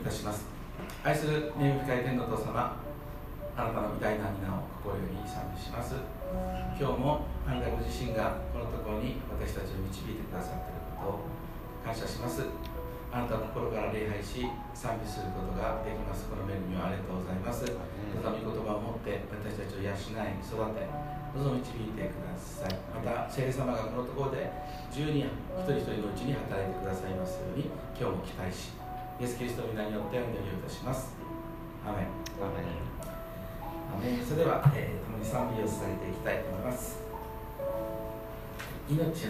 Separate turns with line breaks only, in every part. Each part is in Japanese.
いたします。愛する名誉深い天のお父様あなたの偉大な皆を心より賛美します。今日もあなたご自身がこのところに私たちを導いてくださっていることを感謝します。あなたの心から礼拝し賛美することができます。この恵みをありがとうございます。また御言葉を持って私たちを養い育てどうぞ導いてください。また聖霊様がこのところで十人一人一人のうちに働いてくださいますように今日も期待しイエス・キリストの皆によってお祈りをいたします。アメン。アメン。それでは、えー、共に賛美をされていきたいと思います。命の光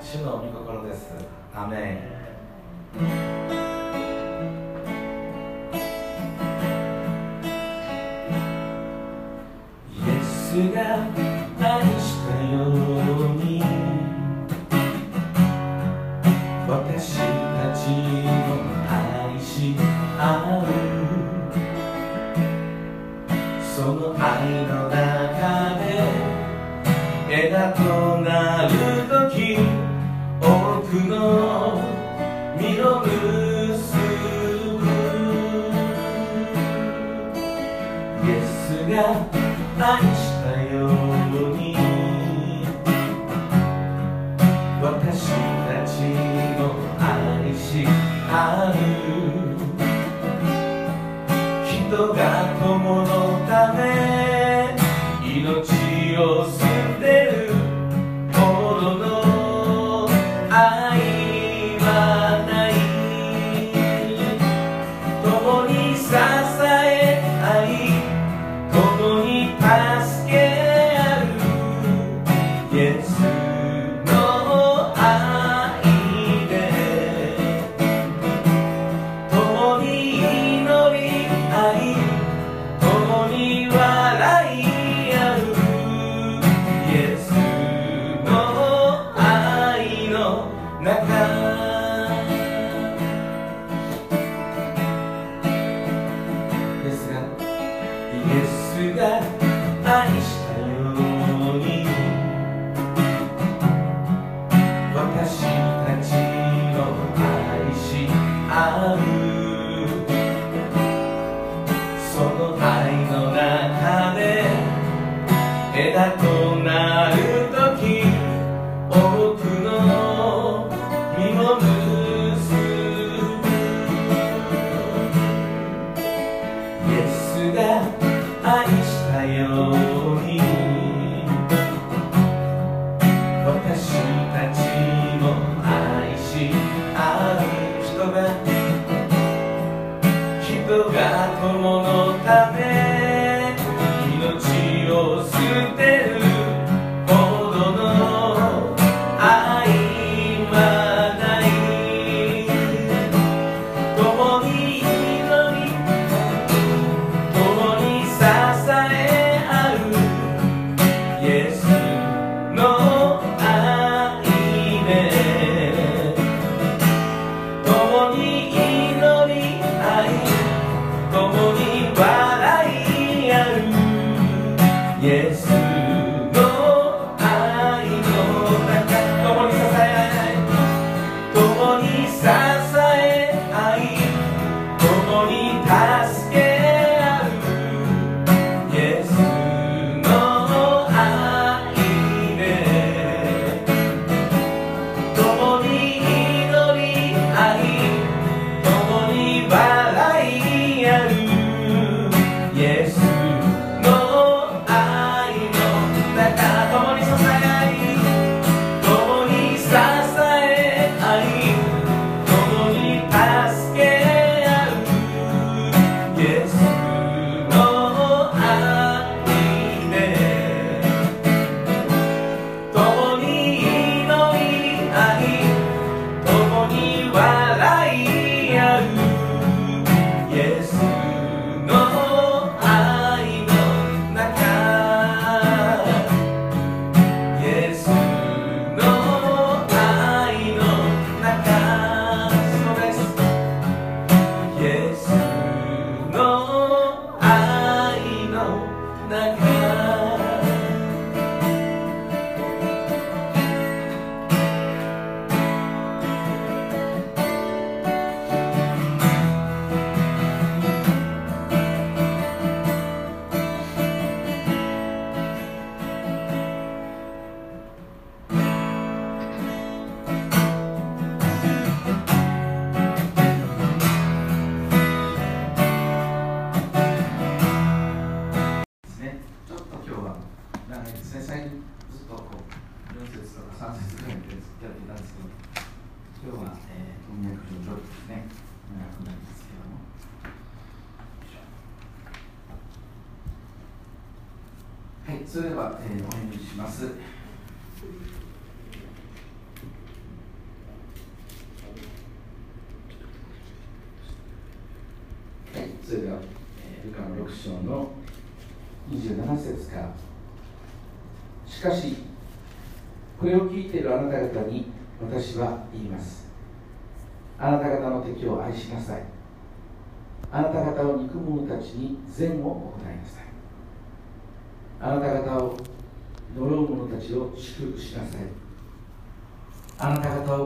主の御心です。アメン。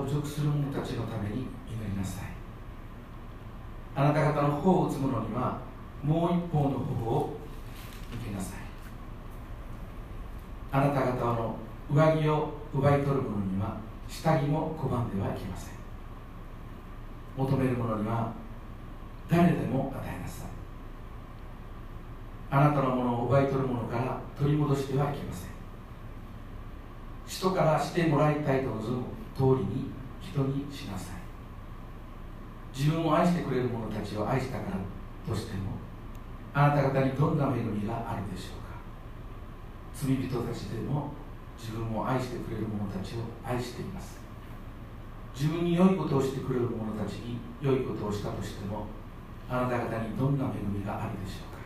なた方
を侮辱する者たちのために祈りなさい。あなた方の頬を打つ者にはもう一方の頬を向けなさい。あなた方の上着を奪い取る者には下着も拒んではいけません。求める者には誰でも与えなさい。あなたのものを奪い取る者から取り戻してはいけません。人からしてもらいたいと望む通りに人にしなさい。自分を愛してくれる者たちを愛したからとしてもあなた方にどんな恵みがあるでしょうか？罪人たちでも自分を愛してくれる者たちを愛しています。自分に良いことをしてくれる者たちに良いことをしたとしてもあなた方にどんな恵みがあるでしょうか？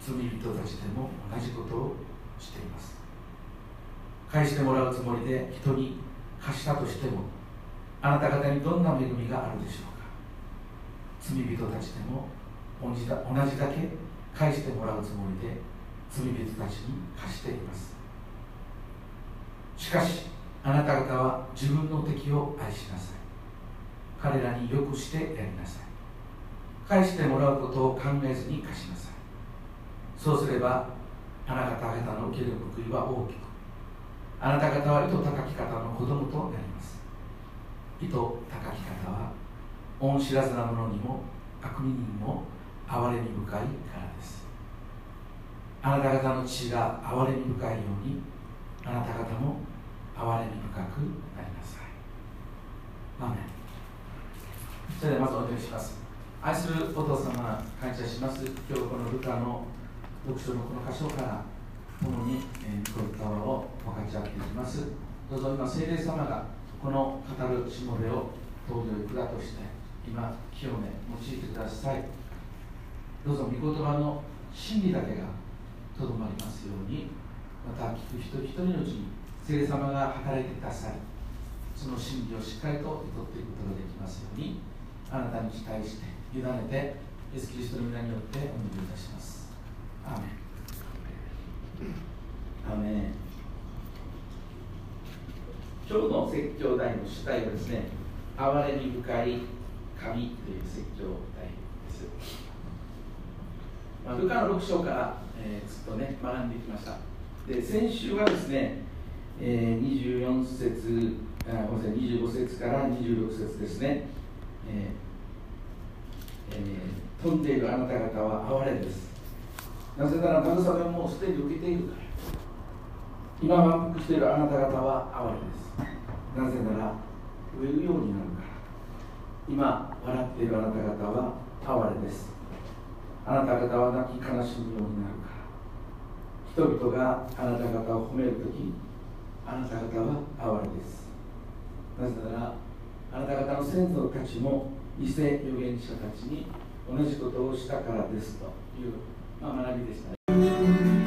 罪人たちでも同じことをしています。返してもらうつもりで人に貸したとしてもあなた方にどんな恵みがあるでしょうか？罪人たちでも同じだ同じだけ返してもらうつもりで罪人たちに貸しています。しかしあなた方は自分の敵を愛しなさい。彼らによくしてやりなさい。返してもらうことを考えずに貸しなさい。そうすればあなた方の受ける報いは大きくあなた方は糸高き方の子供となります。糸高き方は恩知らずな者にも悪人にも憐れみ深いからです。あなた方の父が憐れみ深いようにあなた方も憐れみ深くなりなさい。アメン。それではまずお願いします。愛するお父様感謝します。今日このルカの読書のこの箇所から共に、えー、このを分かち合っていきます。どうぞ今聖霊様がこの語るしもべを登場い管として今清め用いてください。どうぞ御言葉の真理だけがとどまりますようにまた聞く人一人のうちに聖霊様が働いてください。その真理をしっかりと受け取っていくことができますようにあなたに期待して委ねてイエス・キリストの皆によってお願いいたします。アーメン。アーメン。今日の説教題の主題はですね哀れみ深い神という説教題です、まあ、ルカの6章から、えー、ずっとね学んできました。で先週はですねえー、24節あごめんなさい25節から26節ですね、えーえー、飛んでいるあなた方は哀れです。なぜなら慰めをもうすでに受けているから。今満腹しているあなた方は哀れですなぜなら増えるようになるから。今笑っているあなた方は哀れです。あなた方は泣き悲しむようになるから。人々があなた方を褒めるときあなた方は哀れです。なぜならあなた方の先祖たちも偽預言者たちに同じことをしたからですという、まあ、学びでした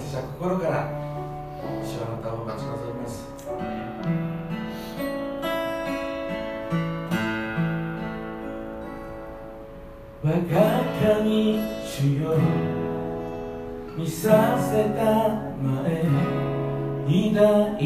感謝心から主はあなたを待ち望みます。我が神主よ見させたまえ偉大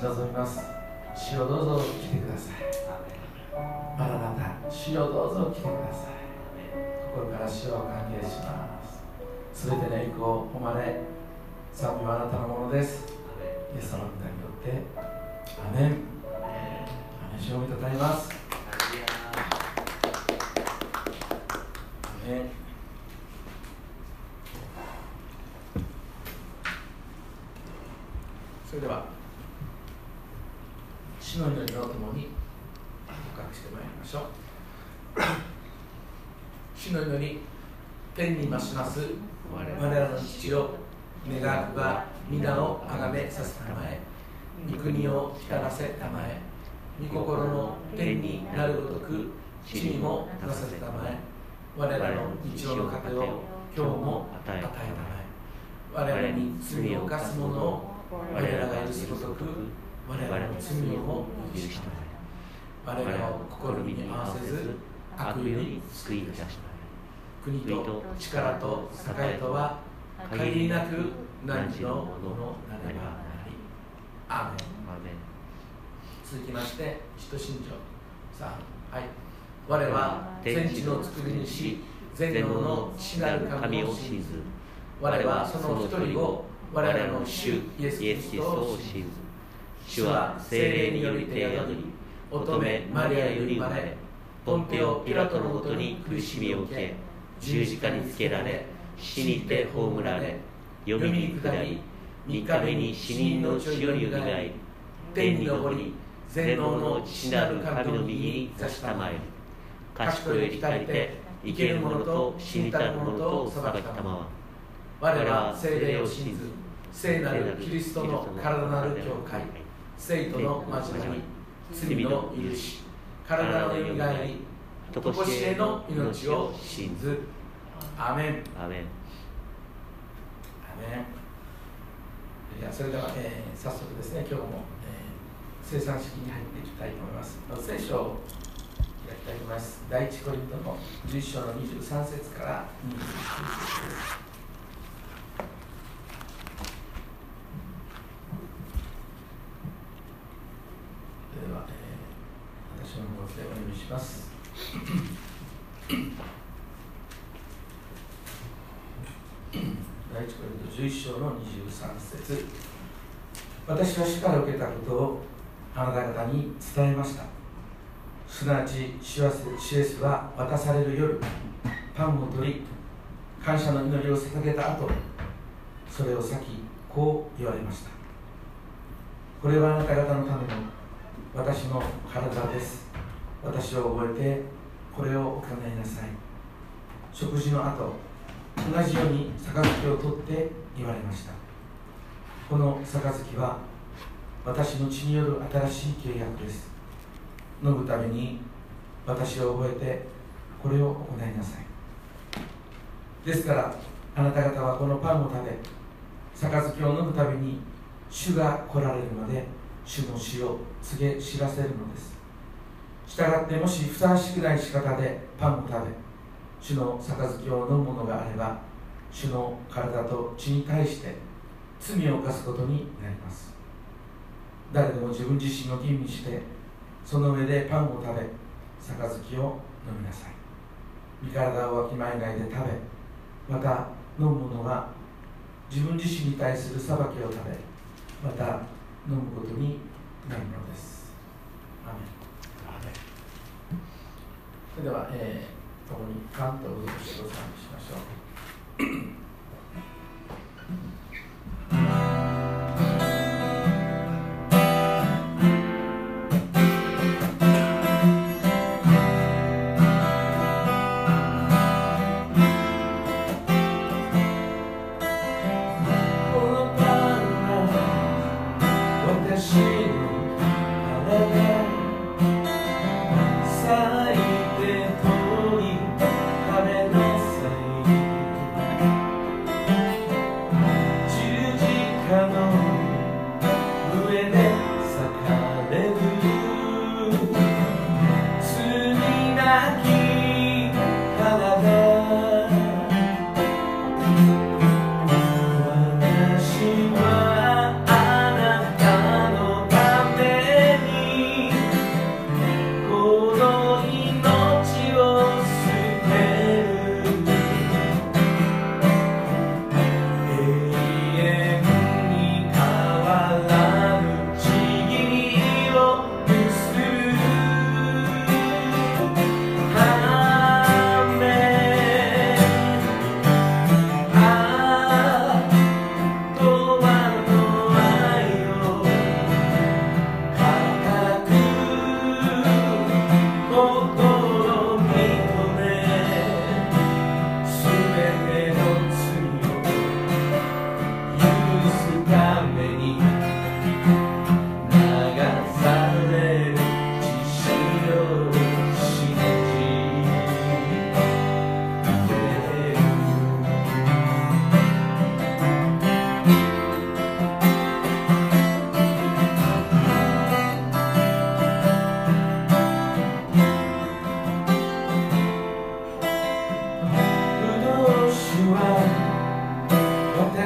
ち望みます。主をどうぞ来てください。まだまた主をどうぞ来てください。心から主を歓迎します。すべての栄光を誉れ賛美はあなたのものです。イエス様の名によってアメン。アメン。主を見たたえます。アメンそれでは主の祈りのともに告白してまいりましょう主の祈り天に増します我らの父を願わくば皆をあがめさせたまえ御国を光らせたまえ御心の天になるごとく地にもなさせたまえ我らの日常の糧を今日も与えたまえ我らに罪を犯す者を我らが許すごとく我らの罪をも許したまえ我らを試みに合わせず悪より救い出しまえ国と力と栄とは限りなく何時のものなればなり。アーメン。続きまして使徒信条。さあはい我は天地の作り主全能の父なる神を信ず。我はその一人を我らの主イエス・キリストを信ず。主は精霊によりて宿り乙女マリアより生まれポンテオ・ピラトのもとに苦しみを受け十字架につけられ死にて葬られ読みに下り三日目に死人の血よりよみがえり天に昇り全能の父なる神の右に座したまえる賢い鍛えて生ける者と死にたる者と裁きたまわ我らは聖霊を信ず聖なるキリストの体なる教会聖徒の交わり罪の許し体のよみがえりとこしえの命を信ず。アメン。
アメン。
アメン。いやそれでは、えー、早速ですね今日も、えー、生産式に入っていきたいと思います。聖書を開きたいと思います第一コリントの11章の23節から29節です、します。第一コリント11章の23節私は主から受けたことをあなた方に伝えました。すなわち主は主イエスは渡される夜、パンを取り、感謝の祈りを捧げた後、それを先、こう言われました。これはあなた方のための私の体です。私を覚えてこれを行いなさい。食事の後、同じように杯を取って言われました。この杯は私の血による新しい契約です。飲むために私を覚えてこれを行いなさい。ですから、あなた方はこのパンを食べ、杯を飲むたびに主が来られるまで主の死を告げ知らせるのです。したがってもしふさわしくない仕方でパンを食べ主の杯を飲むものがあれば主の体と血に対して罪を犯すことになります誰でも自分自身を吟味してその上でパンを食べ杯を飲みなさい。身体をわきまえないで食べまた飲むものは自分自身に対する裁きを食べまた飲むことになるのです。アメン。それでは、えー、共にカントを踊ってご賛美しましょう。
「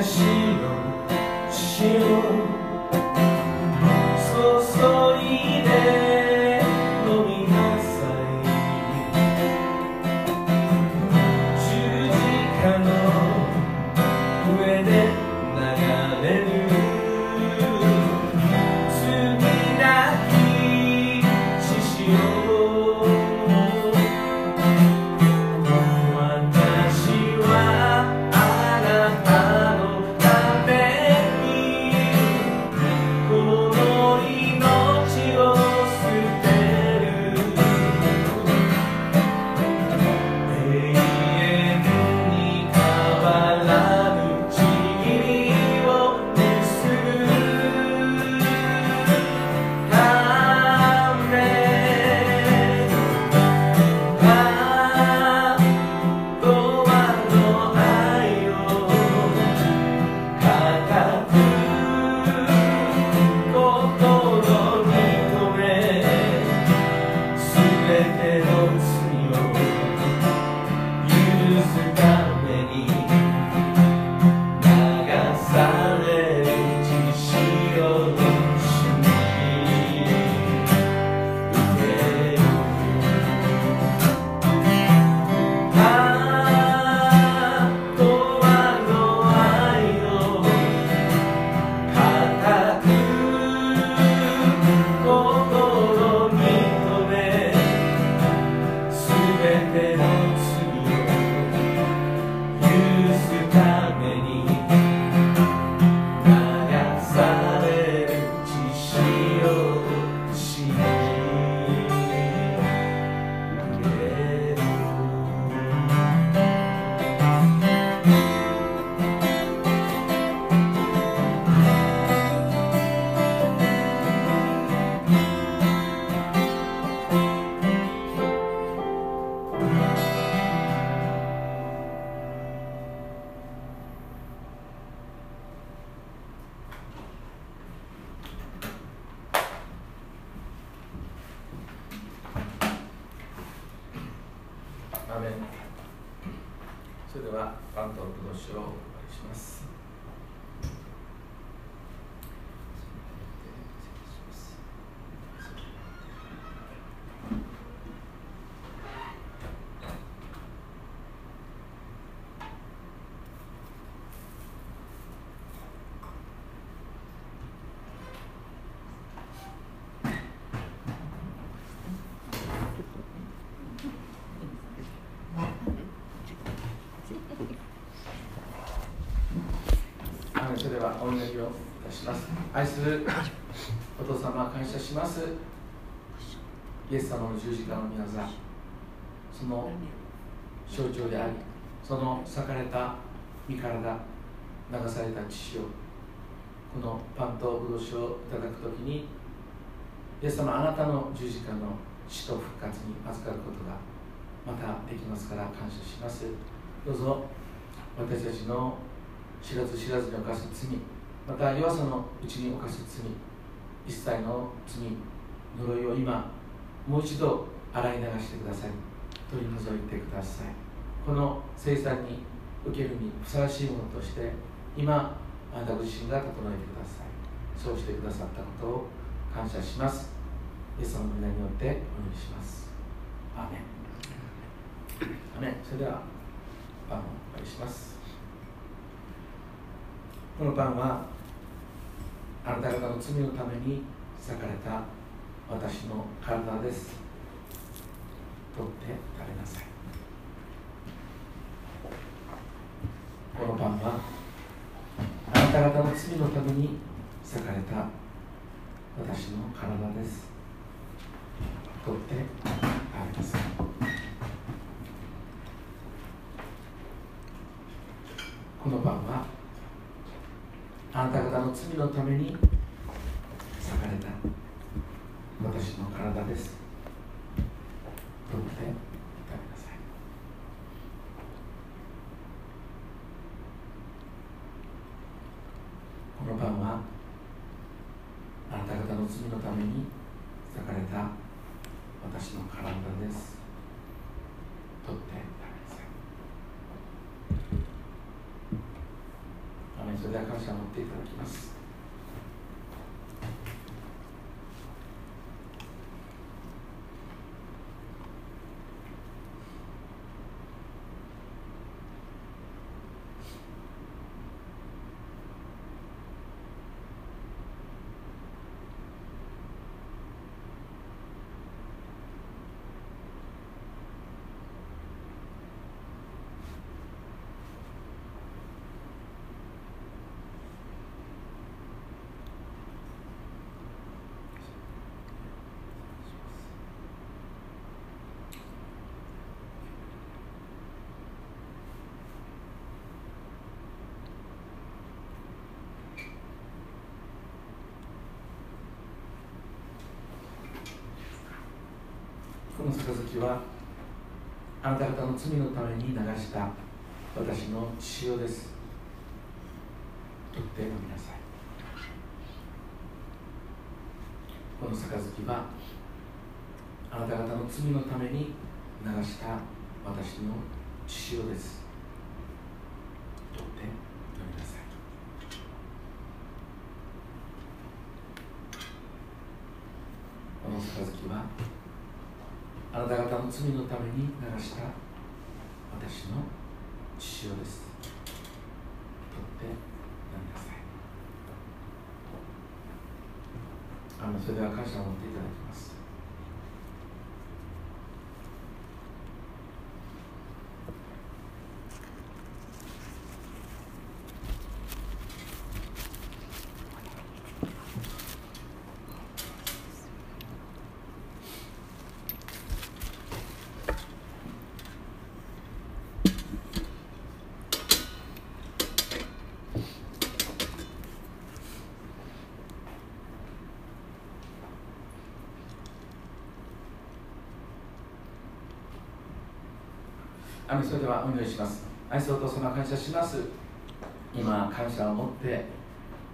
それでお祈りをいたします。愛するお父様感謝します。イエス様の十字架の皆さんその象徴でありその裂かれた身から流された血をこのパンとブドウ酒をいただくときにイエス様あなたの十字架の死と復活に預かることがまたできますから感謝します。どうぞ私たちの知らず知らずに犯す罪。また弱さのうちに犯す罪。一切の罪呪いを今もう一度洗い流してください。取り除いてください。この生産に受けるにふさわしいものとして今あなたご自身が整えてください。そうしてくださったことを感謝します。イエスの皆によってお祈りします。アメン。アメン。それではパンをお借りします。このパンはあなた方の罪のために裂かれた私の体です。取って食べなさい。このパンはあなた方の罪のために裂かれた私の体です。取って食べなさいこのパンは
あなた方の罪のために裂かれた。私の体です取って食べなさいこのパンはあなた方の罪のために裂かれた私の体です取って食べなさいアメンそれでは感謝を持ていただきます。この杯はあなた方の罪のために流した私の血潮です。取って飲みなさいこの杯はあなた方の罪のために流した私の血潮です取って飲みなさいこの杯はあなた方の罪のために流した私の血潮です。取って飲みなさい。あのそれでは感謝を持っていただきます。アメそれではお祈りします。愛するお父様感謝します。今感謝を持って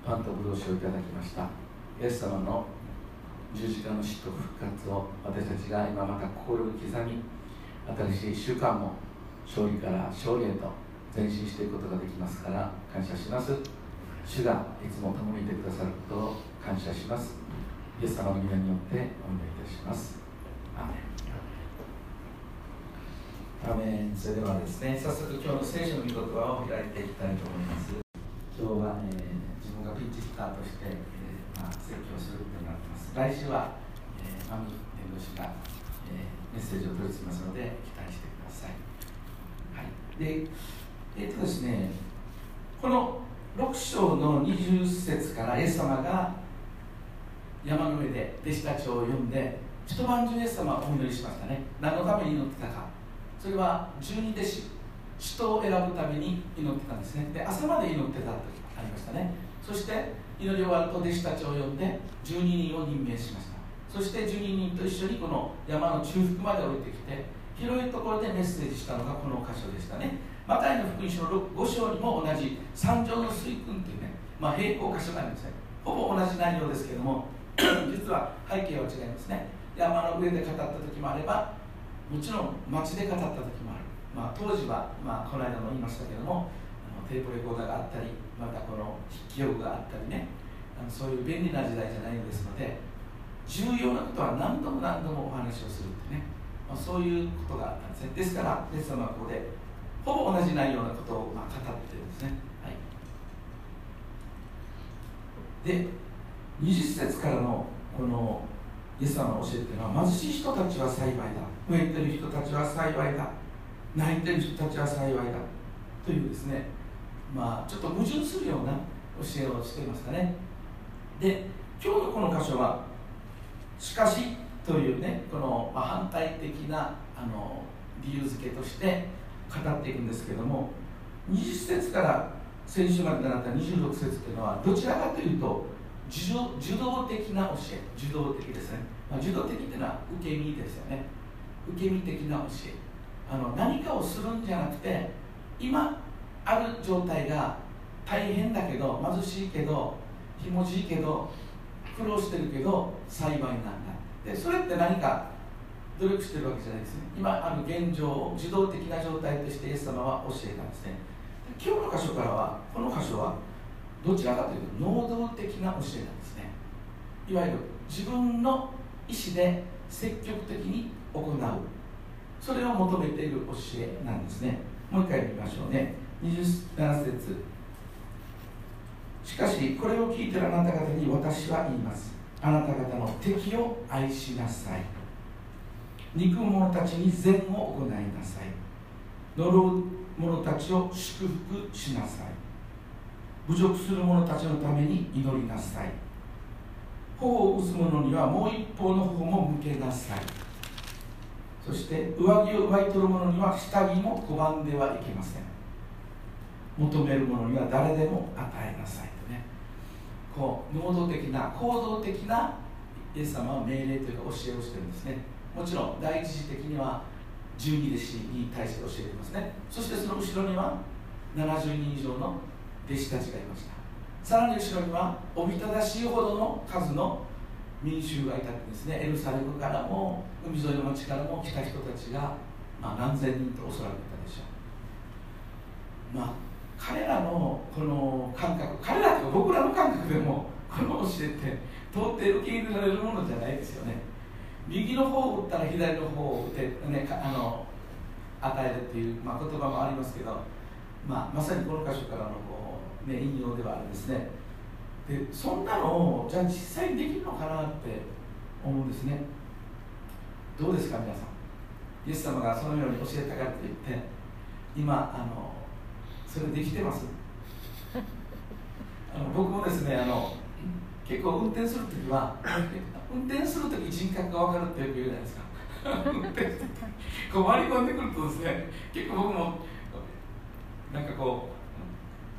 パンとブドウ酒をいただきました。イエス様の十字架の死と復活を私たちが今また心に刻み新しい習慣も勝利から勝利へと前進していくことができますから感謝します。主がいつも共にいてくださることを感謝します。イエス様の皆によってお祈りいたしますアーメンアメンそれではですね早速今日の聖書の御言葉を開いていきたいと思います。今日は、えー自分がピッチヒッターとして、えーまあ、説教することになってます。来週は、えー、マミ弁護士が、えーメッセージを取り次ぎますので期待してください。はい。でえっとですねこの6章の20節からイエス様が山の上で弟子たちを呼んで一晩中イエス様はお祈りしましたね。何のために祈ってたか。それは十二弟子人を選ぶために祈ってたんですね。で朝まで祈ってた時ありましたね。そして祈り終わると弟子たちを呼んで12人を任命しました。そして12人と一緒にこの山の中腹まで降りてきて広いところでメッセージしたのがこの箇所でしたね。マタイの福音書の5章にも同じ三条の水訓というね、まあ、並行箇所がありますね。ほぼ同じ内容ですけども 実は背景は違いますね。山の上で語った時もあればもちろん街で語った時もある、まあ、当時は、まあ、この間も言いましたけどもあのテープレコーダーがあったりまたこの筆記用具があったりねあのそういう便利な時代じゃないですので重要なことは何度も何度もお話をするってね、まあ、そういうことがあったんですね。ですからイエス様はここでほぼ同じ内容なことをまあ語ってるんですね、はい、で20節からのこのイエス様の教えっていうのは貧しい人たちは幸いだ。飢えてる人たちは幸いだ。泣いてる人たちは幸いだ。というですね。まあちょっと矛盾するような教えをしていましたね。で今日のこの箇所はしかしというねこの反対的なあの理由付けとして語っていくんですけども20節から先週まで習った26節っていうのはどちらかというと受動的な教え受動的ですね、まあ、受動的っていうのは受け身ですよね。受け身的な教え。あの何かをするんじゃなくて今ある状態が大変だけど貧しいけどひもじいけど苦労してるけど幸いなんだ。でそれって何か努力してるわけじゃないですね。今ある現状を自動的な状態としてイエス様は教えたんですね。今日の箇所からはこの箇所はどちらかというと能動的な教えなんですね。いわゆる自分の意思で積極的に行う。それを求めている教えなんですね。もう一回見ましょうね。27節。しかしこれを聞いてるあなた方に私は言います。あなた方の敵を愛しなさい。憎む者たちに善を行いなさい。呪う者たちを祝福しなさい。侮辱する者たちのために祈りなさい。頬を打つ者にはもう一方の方も向けなさい。そして上着を奪い取る者には下着も拒んではいけません。求める者には誰でも与えなさいとね。こう能動的な行動的なイエス様は命令というか教えをしてるんですね。もちろん第一次的には十二弟子に対して教えてますね。そしてその後ろには70人以上の弟子たちがいました。さらに後ろにはおびただしいほどの数の民衆がいたんですね。エルサレムからも海沿いの町からも来た人たちが、まあ、何千人とおそらくいたでしょう。まあ彼らのこの感覚彼らというか僕らの感覚でもこの教えって到底受け入れられるものじゃないですよね。右の方を打ったら左の方を打て、ね、あの与えるっていう、まあ、言葉もありますけど、まあ、まさにこの箇所からのこう、ね、引用ではあるんですね。でそんなのをじゃあ実際にできるのかなって思うんですね。どうですか皆さん？イエス様がそのように教えたからといって今あのそれできてます？あの僕もですねあの結構運転するときは運転するとき人格が分かるってよく言うじゃないですか。運転こう割り込んでくるとですね結構僕もなんかこ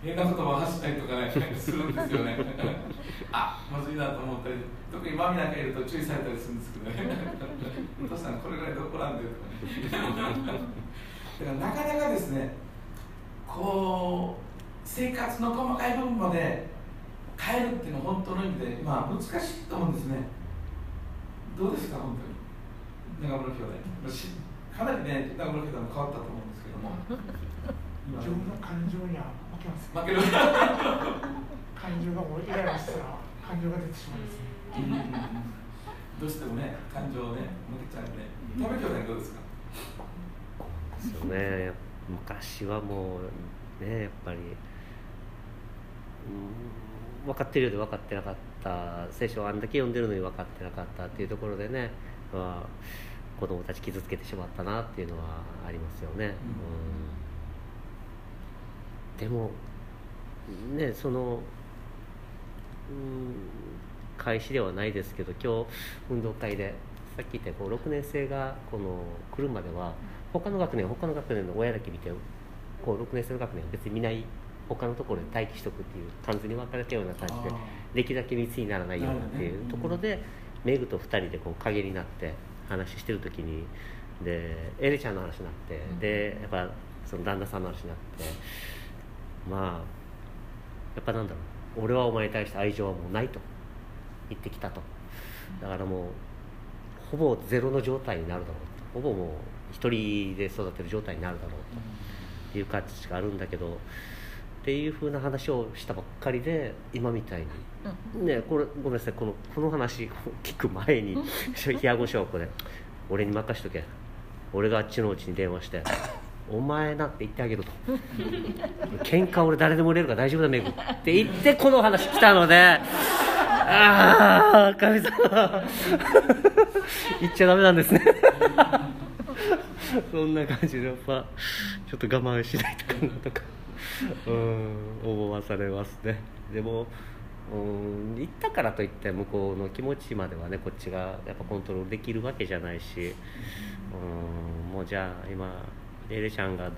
う変な言葉を発したりとかねするんですよね。あまずいなと思ったり特にマミなんかいると注意されたりするんですけどね。お父さんこれぐらいで怒らんでとかね。だからなかなかですねこう生活の細かい部分まで変えるっていうのは本当の意味でまあ難しいと思うんですね。どうですか本当に？中村兄弟。かなりね中村兄弟も変わったと思うんですけども。
自分の感情には負けます
負ける
感情が もうイライラしたら感情が出てしまうんですね、
どうしてもね感情をね負けちゃうんで。食べ兄弟どうですか？
そうね昔はもうねやっぱり、うん、分かってるようで分かってなかった。聖書をあんだけ読んでるのに分かってなかったっていうところでね、まあ、子供たち傷つけてしまったなっていうのはありますよね。うん、でもねその、うん、開始ではないですけど今日運動会でさっき言ったこう6年生がこの来るまでは他の学年他の学年の親だけ見てこう6年生の学年は別に見ない他のところで待機しとくっていう完全に分かれたような感じでできるだけ密にならないようなっていうところで、メグと2人でこう陰になって話してる時にでエレちゃんの話になって、でやっぱその旦那さんの話になってまあやっぱなんだろう俺はお前に対して愛情はもうないと言ってきたと。だからもうほぼゼロの状態になるだろうと。ほぼもう一人で育てる状態になるだろうと。っていう感じがあるんだけどっていうふうな話をしたばっかりで今みたいに、ねこれごめんなさい。このこの話を聞く前に冷やご小学校で「俺に任しとけ。俺があっちのうちに電話して」お前なって言ってあげると。喧嘩俺誰でも売れるから大丈夫だメグ。って言ってこの話来たので。ああ神様。言っちゃダメなんですね。そんな感じでやっぱちょっと我慢しないとかなとか。うん思わされますね。でもうん行ったからといって向こうの気持ちまではねこっちがやっぱコントロールできるわけじゃないし。うんもうじゃあ今エレちゃんが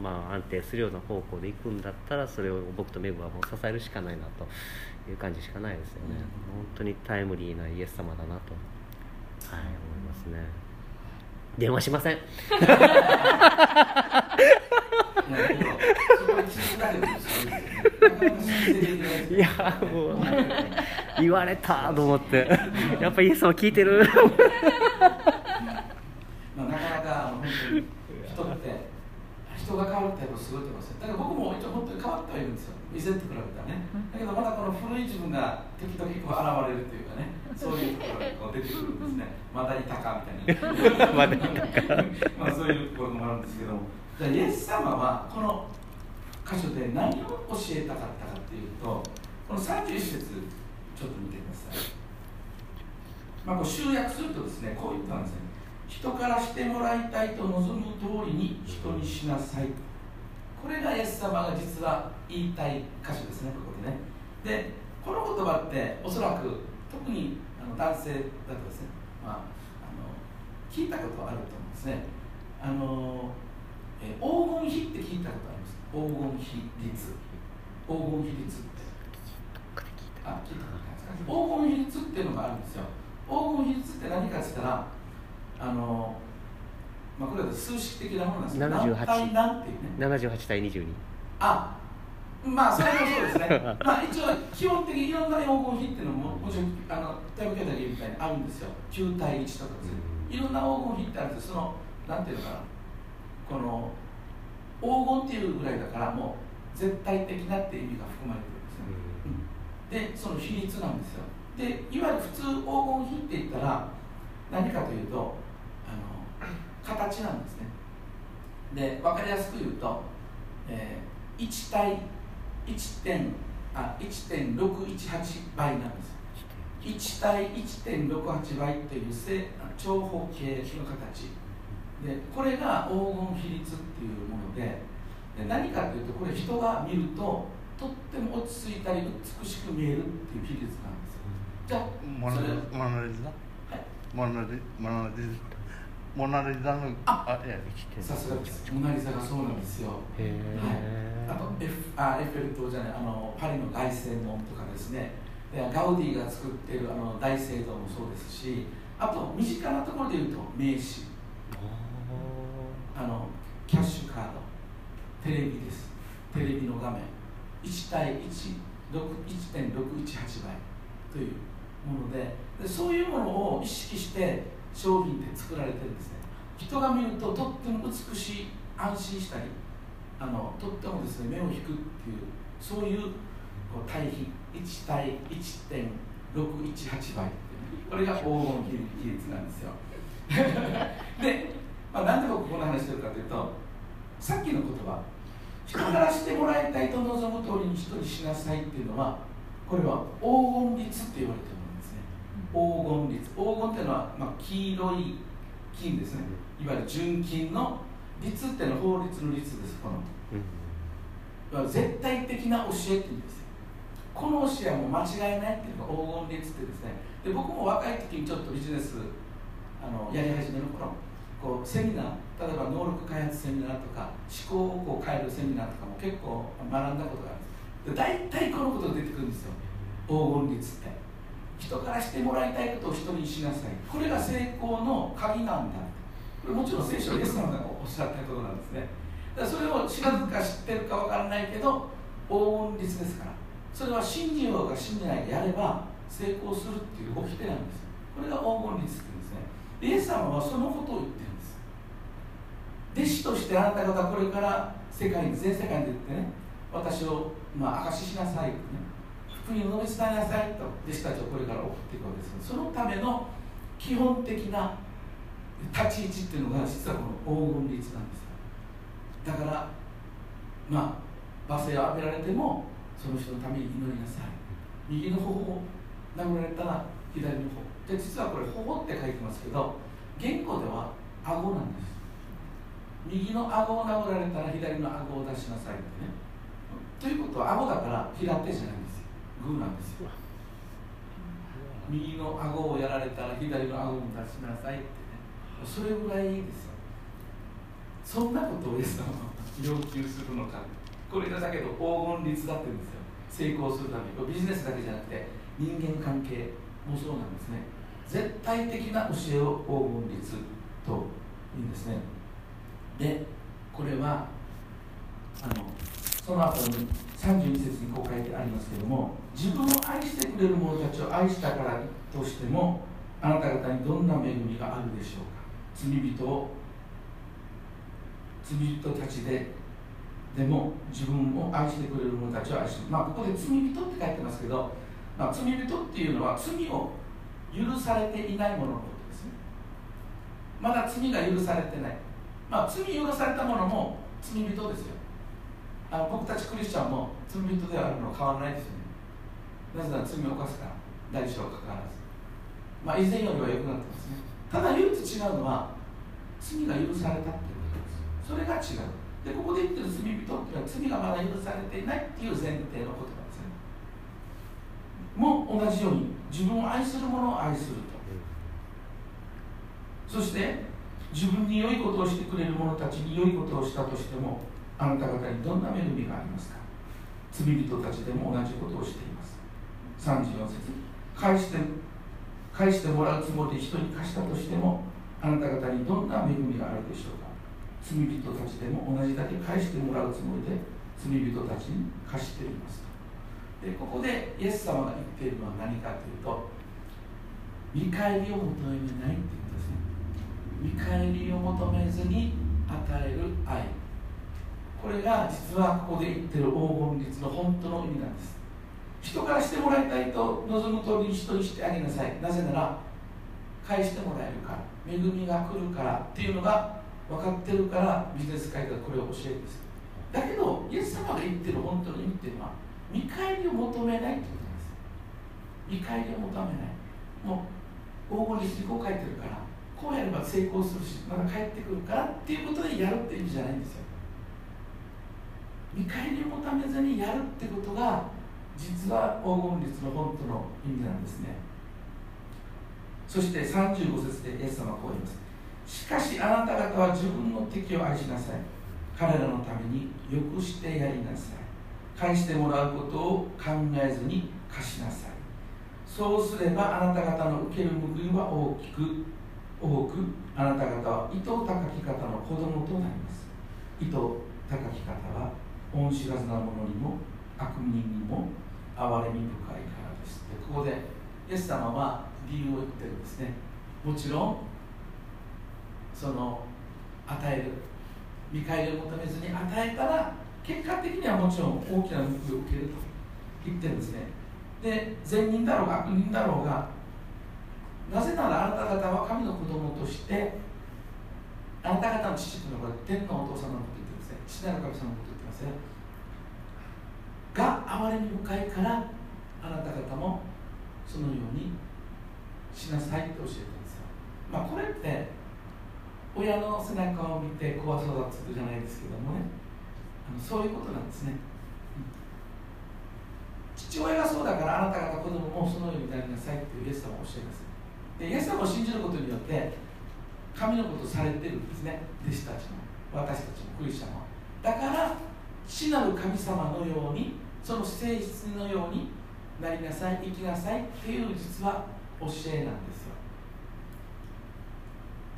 まあ、安定するような方向で行くんだったらそれを僕とメグはもう支えるしかないなという感じしかないですよね、本当にタイムリーなイエス様だなと、はい、思いますね。電話しません。いやもう言われたと思って。やっぱイエス様聞いてる
まあ、なかなかあの本当に人って人が変わるってやっぱすごいと思いますよ。だから僕も一応本当に変わってはいるんですよ。以前と比べたらね。だけどまだこの古い自分が時々こう現れるっていうかね。そういうところがこう出てくるんですね。まだいたかみたいな。
まだいたか。
まあそういうところもあるんですけども。じゃあイエス様はこの箇所で何を教えたかったかっていうとこの31節ちょっと見てください、まあ、こう集約するとですねこう言ったんですね人からしてもらいたいと望む通りに人にしなさい。これがイエス様が実は言いたい箇所ですねここでね。でこの言葉っておそらく特にあの男性だとですね、まあ、あの聞いたことはあると思うんですね。あの、えー黄金比って聞いたことあります？黄金比率。黄金比率って。あ聞いたことないですか？黄金比率っていうのがあるんですよ。黄金比率って何かって言ったらあのまあこれは数式的なものなんですけど
78
何対何っていうね。
78対22
あまあそれもそうですね。まあ一応基本的にいろんな黄金比っていうのももちろんあの体育系だけみたいにあるんですよ。9対1とかですね。いろんな黄金比ってあるんですよ。そのなんていうのかなこの黄金っていうぐらいだからもう絶対的なっていう意味が含まれてるんですね、でその比率なんですよ。でいわゆる普通黄金比って言ったら何かというと形なんですね。で分かりやすく言うと、えー1対1点あ1.618倍なんです。1対1.68倍という正長方形の形。でこれが黄金比率っていうものでで何かというとこれ人が見るととっても落ち着いたり美しく見えるっていう比率なんですよ。じゃあ
モナリザ
はい。
モナリモナリモナリザの
あ。
いや
さすがです。モナ・リザがそうなんですよ。
へえ、
あとエッフあエッフェル塔じゃないあのパリの凱旋門とかですね。でガウディが作っているあの大聖堂もそうですしあと身近なところで言うと名刺。あのキャッシュカード。テレビです。テレビの画面。1対1 1.618倍というものででそういうものを意識して商品って作られてるんですね。人が見るととっても美しい安心したりあのとってもですね目を引くっていうそういうこう対比1対1.618倍これが黄金比率なんですよ。で、まあ、なんで僕この話してるかというとさっきの言葉人からしてもらいたいと望む通りに人にしなさいっていうのはこれは黄金率って言われてる黄金率。黄金っていうのは、まあ、黄色い金ですね。いわゆる純金の率っていうのは法律の率ですこの。いわゆる絶対的な教えっていうんです。よこの教えはもう間違いないっていうのが黄金率ってですね。で僕も若い時にちょっとビジネスあのやり始めの頃こうセミナー例えば能力開発セミナーとか思考をこう変えるセミナーとかも結構学んだことがあるんです。で大体このことが出てくるんですよ。黄金率って人からしてもらいたいことを人にしなさい。これが成功の鍵なんだ。これもちろん聖書イエス様がおっしゃったことなんですね。だからそれを知らずか知ってるかわからないけど黄金率ですから。それは信じようが信じないかやれば成功するっていう掟なんです。これが黄金率っていうんですね。イエス様はそのことを言ってるんです。弟子としてあなた方これから世界に全世界に出てね私を、まあ、証ししなさいとね。福音を述べ伝えなさいと弟子たちをこれから送っていくわけです。けどそのための基本的な立ち位置っていうのが実はこの黄金率なんですだからまあ罵声を浴びられてもその人のために祈りなさい。右の頬を殴られたら左の方で実はこれ頬って書いてますけど言語では顎なんです。右の顎を殴られたら左の顎を出しなさいってね。ということは顎だから平手じゃないです。グーなんですよ。右の顎をやられたら左の顎も出しなさいってね。それぐらいいいですよ。そんなことをイエス様は要求するのか。これがだけど黄金律だって言うんですよ。成功するために。ビジネスだけじゃなくて人間関係もそうなんですね。絶対的な教えを黄金律と言うんですね。でこれはあのその後に32節にこう書いてありますけども自分を愛してくれる者たちを愛したからとしてもあなた方にどんな恵みがあるでしょうか？罪人を罪人たちででも自分を愛してくれる者たちを愛してまあここで罪人って書いてますけど、まあ、罪人っていうのは罪を許されていない者のことですね。まだ罪が許されてない。まあ罪許された者も罪人ですよ。あ僕たちクリスチャンも罪人であるのは変わらないですよ。なぜなら罪を犯すから代償かかわらず。まあ以前よりは良くなってますね。ただ唯一違うのは罪が許されたっていうことです。それが違う。でここで言ってる罪人っていうのは罪がまだ許されていないっていう前提の言葉ですね。も同じように自分を愛する者を愛すると。そして自分に良いことをしてくれる者たちに良いことをしたとしてもあなた方にどんな恵みがありますか。罪人たちでも同じことをしています34節返して返してもらうつもりで人に貸したとしてもあなた方にどんな恵みがあるでしょうか？罪人たちでも同じだけ返してもらうつもりで罪人たちに貸していますでここでイエス様が言っているのは何かというと見返りを求めないっていうことですね。見返りを求めずに与える愛。これが実はここで言ってる黄金律の本当の意味なんです。人からしてもらいたいと望む通りに人にしてあげなさい。なぜなら返してもらえるから恵みが来るからっていうのが分かってるからビジネス界がこれを教えるんです。だけどイエス様が言ってる本当の意味っていうのは見返りを求めないってことなんです。見返りを求めない。もう黄金律にこう書いてるからこうやれば成功するしまた帰ってくるからっていうことでやるって意味じゃないんですよ。見返りを求めずにやるってことが実は黄金律の本当の意味なんですね。そして35節でイエス様はこう言います。しかしあなた方は自分の敵を愛しなさい。彼らのためによくしてやりなさい。返してもらうことを考えずに貸しなさい。そうすればあなた方の受ける報いは大きく多くあなた方は糸高き方の子供となります。糸高き方は恩知らずな者にも悪人にも憐れみ深いからです。でここでイエス様は理由を言ってるんですね。もちろんその与える見返りを求めずに与えたら結果的にはもちろん大きな報いを受けると言ってるんですね。で善人だろうが悪人だろうがなぜならあなた方は神の子供としてあなた方の父というのは天のお父様のこと言ってますね。父なる神様のこと言ってますね。が憐れみ深いからあなた方もそのようにしなさいって教えてるんですよ。まあこれって親の背中を見て子は育つじゃないですけどもね。あのそういうことなんですね、父親がそうだからあなた方子供もそのようになりなさいっていうイエス様を教えます。でイエス様を信じることによって神のことされてるんですね。弟子たちも私たちもクリスチャンも。だから父なる神様のようにその性質のようになりなさい生きなさいっていう実は教えなんですよ。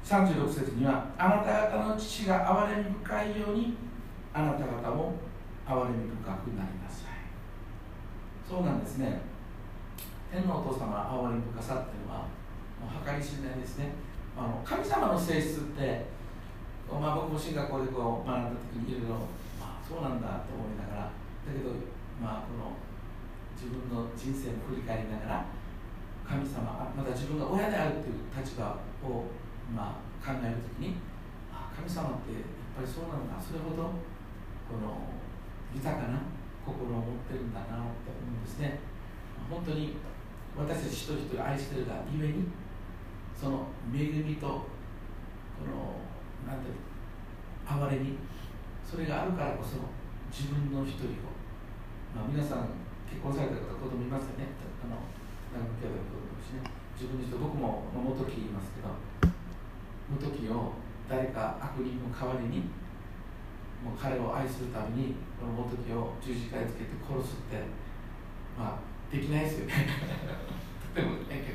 36節にはあなた方の父が憐れみ深いようにあなた方も憐れみ深くなりなさい。そうなんですね。天のお父様の憐れみ深さっていうのはもう計り知れないですね。あの神様の性質って、まあ、僕も進学校でこう学んだ時にいろいろ、まあ、そうなんだと思いながらだけど、まあ、この自分の人生を振り返りながら神様また自分が親であるという立場を、まあ、考える時に神様ってやっぱりそうなのかそれほどこの豊かな心を持ってるんだなって思うんですね。本当に私たち一人一人愛してるがゆえにその恵みとこのなんていう憐れみそれがあるからこそ自分の一人を、まあ、皆さん結婚された方子供いますよね。あの長野兄弟の子供ですね。自分の人僕も元木言いますけど元木を誰か悪人の代わりにもう彼を愛するためにこの元木を十字架につけて殺すってまあできないですよね。とてもね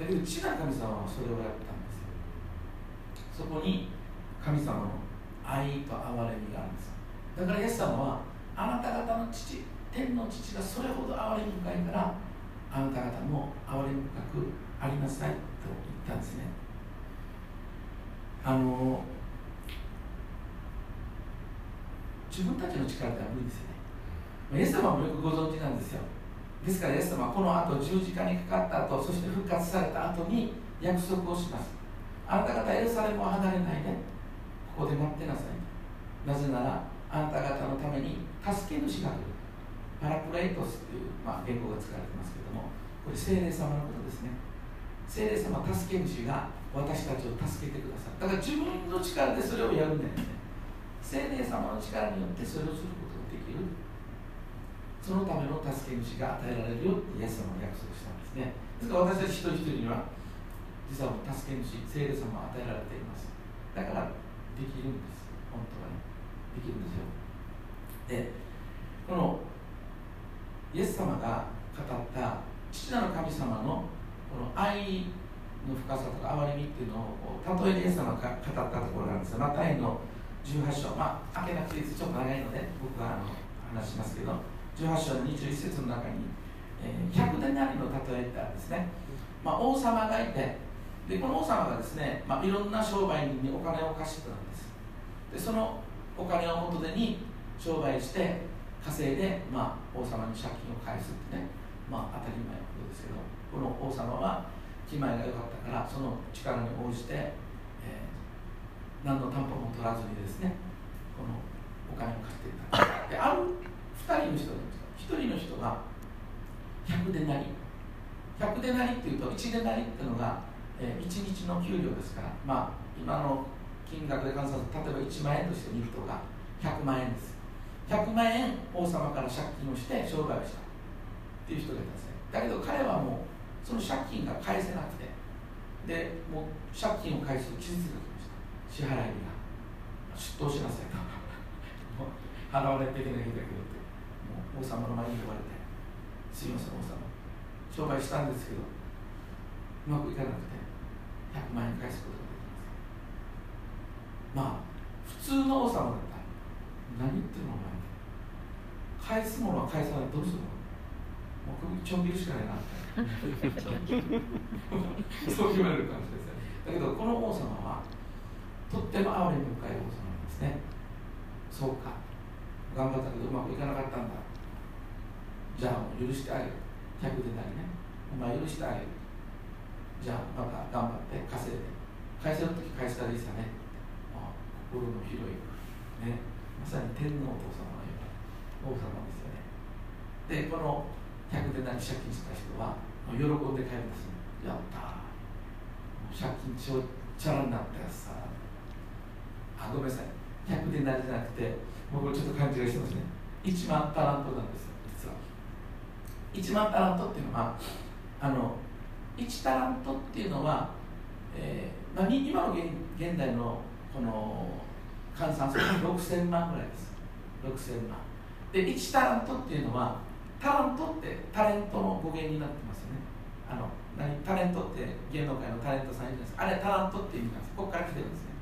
だけど父な神様はそれをやったんですよ。そこに神様の愛と憐れみがあるんですだからイエス様はあなた方の父天の父がそれほど憐れみ深いからあなた方も憐れみ深くありなさいと言ったんですね。あの自分たちの力では無理ですよね。イエス様もよくご存知なんですよ。ですからイエス様はこの後十字架にかかった後そして復活された後に約束をします。あなた方エルサレムを離れないでここで待ってなさい。なぜならあなた方のために助け主が来るパラクレイトスという、まあ、言語が使われてますけどもこれ聖霊様のことですね。聖霊様助け主が私たちを助けてくださる。だから自分の力でそれをやるんだよね。聖霊様の力によってそれをすることができる。そのための助け主が与えられるよってイエス様は約束したんですね。ですから私たち一人一人には実は助け主聖霊様は与えられています。だからできるんです。本当はね。できるんですよ。でこのイエス様が語った父なる神様のこの愛の深さとか憐れみっていうのを例えイエス様が語ったところなんですよマタイの18章、まあ、開けなくていいです、ちょっと長いので、僕はあの話しますけど、18章の21節の中に、えー、100年なりの例えってあるんですね。まあ、王様がいて、でこの王様がですね、まあ、いろんな商売にお金を貸してたんです。で、そのお金を元手に商売して、稼いで、まあ、王様に借金を返すってね、まあ、当たり前のことですけど、この王様は、気前が良かったから、その力に応じて、何の担保も取らずにですねこのお金を貸していた。である2人の人なんです1人の人が100でなり。100でなりっていうと1でなりっていうのが、えー、1日の給料ですからまあ今の金額で換算すると例えば1万円として見るとが100万円です。100万円王様から借金をして商売をしたっていう人がいたんですね。だけど彼はもうその借金が返せなくてでもう借金を返す期日が支払いにが。出頭しなさいと。払われていけないんだけどって。もう王様の前に呼ばれて。すいません王様。商売したんですけどうまくいかなくて100万円返すことができません。まあ普通の王様だった何言ってるのお前。返すものは返さない。どうするの？もう首ちょん切るしかないなって。そう言われるかもしれないだけどこの王様はとっても哀れみ深い王様なんですね。そうか。頑張ったけどうまくいかなかったんだ。じゃあ許してあげる。100でなりね。お前許してあげる。じゃあまた頑張って稼いで。返せる時返したらいいさね。心の広い。ね。まさに天皇お父様のような王様ですよね。でこの100でなり借金した人は喜んで帰るんですやった借金ちょちゃらになったやつさ。あごめんなさい。100でなりじゃなくて僕ちょっと勘違いしてますね。1万タラントなんですよ実は。1万タラントっていうのはあの1タラントっていうのは、えーまあ、今の現現代のこの換算すると6000万ぐらいです。6000万。で1タラントっていうのはタラントってタレントの語源になってますよね。あの何？タレントって芸能界のタレントさんいるじゃないですか。あれタラントって意味なんです。ここから来てるんですね。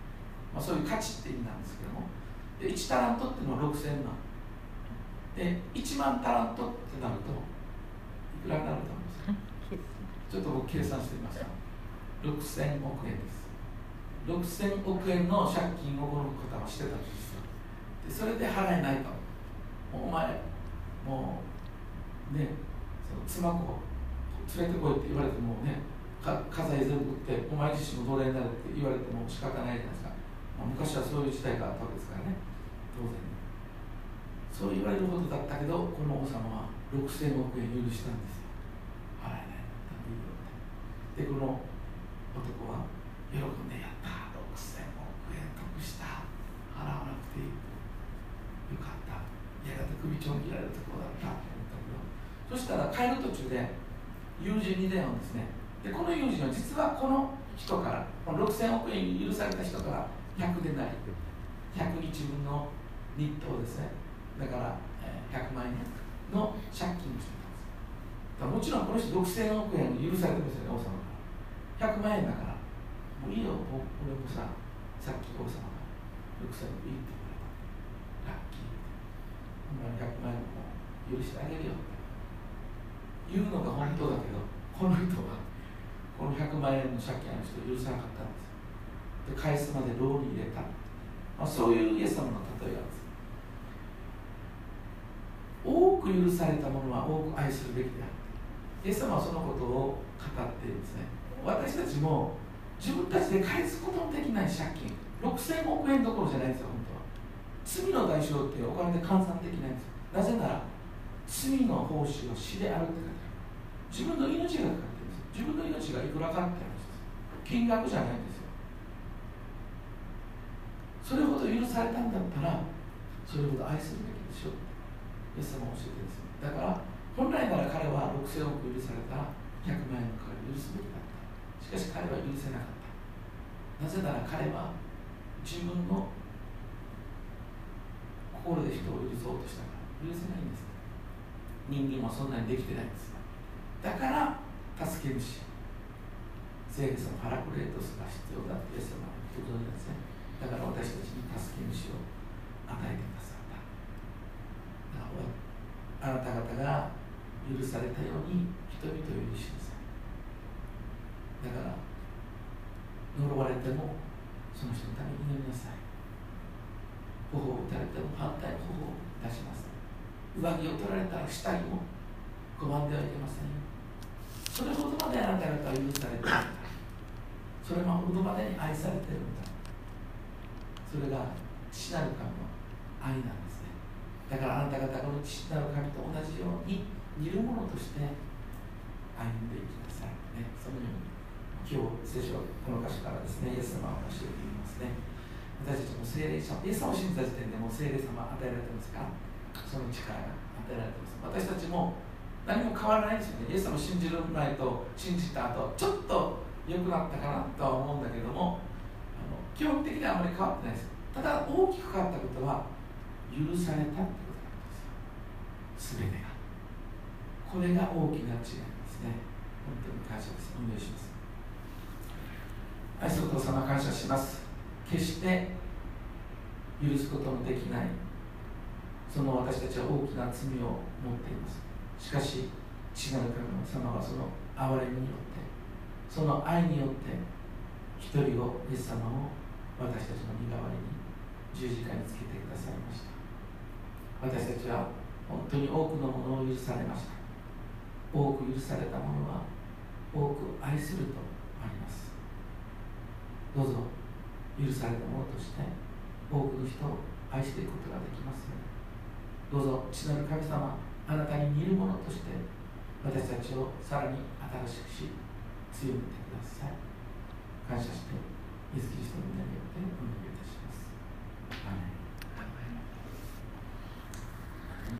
まあ、そういう価値って意味なんですけども。で1タラントっていうのは6000万。で1万タラントってなるといくらになると思います？ちょっと僕計算してみました6000億円です6000億円の借金をこの方はしてたんですよ。でそれで払えないと。お前もうねその妻子連れてこいって言われてもね家財全部売ってお前自身も奴隷になるって言われても仕方ないじゃないですか。昔はそういう時代があったわけですからね。当然そう言われるほどだったけどこの王様は6000億円許したんですよ。払えないでこの男は喜んでやった6000億円得した払わなくていいよかったやがて首ちょん切られるところだった。と思ったけどそしたら帰る途中で友人に出会うんですね。でこの友人は実はこの人からこの6000億円許された人から100でない100日分の日当ですね。だから、100万円の借金をしてたんです。だもちろんこの人6000億円許されてますよね王様から。100万円だから。もういいよ俺もささっき王様が6000億いいって言われたラッキーお前100万円も許してあげるよって言うのが本当だけどこの人はこの100万円の借金ある人を許さなかったんです。で返すまで牢に入れた、まあ、そういうイエス様の例えなんです。多く許されたものは多く愛するべきである。イエス様はそのことを語っているんですね私たちも自分たちで返すことのできない借金6000億円どころじゃないんですよ。罪の代償ってお金で換算できないんですよなぜなら罪の報酬は死であるって書いてある自分の命がかかってるんです自分の命がいくらかってるんです金額じゃないんですよそれほど許されたんだったらそれほど愛するべきでしょうイエス様は教えてるんですよだから本来なら彼は6000億許されたら100万円の彼を許すべきだったしかし彼は許せなかったなぜなら彼は自分の心で人を許そうとしたから。許せないんです人間はそんなにできてないんですだから助け主聖霊様パラクレートスが必要だってイエス様はご存知ですね。だから私たちに助け主を与えてくださった。だからあなた方が許されたように人々を許しなさい。だから呪われてもその人のために祈りなさい。頬を打たれても反対の頬を出します。上着を取られたら下着も拒んではいけませんよ。それほどまであなた方は許されている。んだそれほどまでに愛されているんだ。それが父なる神の愛なんですね。だからあなた方この父なる神と同じように似るものとして歩んでいきなさい、ね、そのように今日聖書この箇所からですねイエス様は教えていますね。私たちも聖霊者イエス様を信じた時点でもう聖霊様与えられてますか？らその力が与えられてます。私たちも何も変わらないですよね。イエス様を信じる前と信じた後ちょっと良くなったかなとは思うんだけどもあの基本的にはあまり変わってないです。ただ大きく変わったことは許されたってことなんですよ。全てが。これが大きな違いですね。本当に感謝です。お願いします。愛するお父様感謝します。決して許すことのできない。その私たちは大きな罪を持っています。しかし父なる神様はその憐れみによってその愛によって一人をイエス様を私たちの身代わりに十字架につけてくださいました。私たちは本当に多くのものを許されました。多く許されたものは多く愛するとあります。どうぞ許されたものとして多くの人を愛していくことができますように。どうぞ父なる神様あなたに似るものとして私たちをさらに新しくし強めてください。感謝してイエス・キリストの皆によってお願い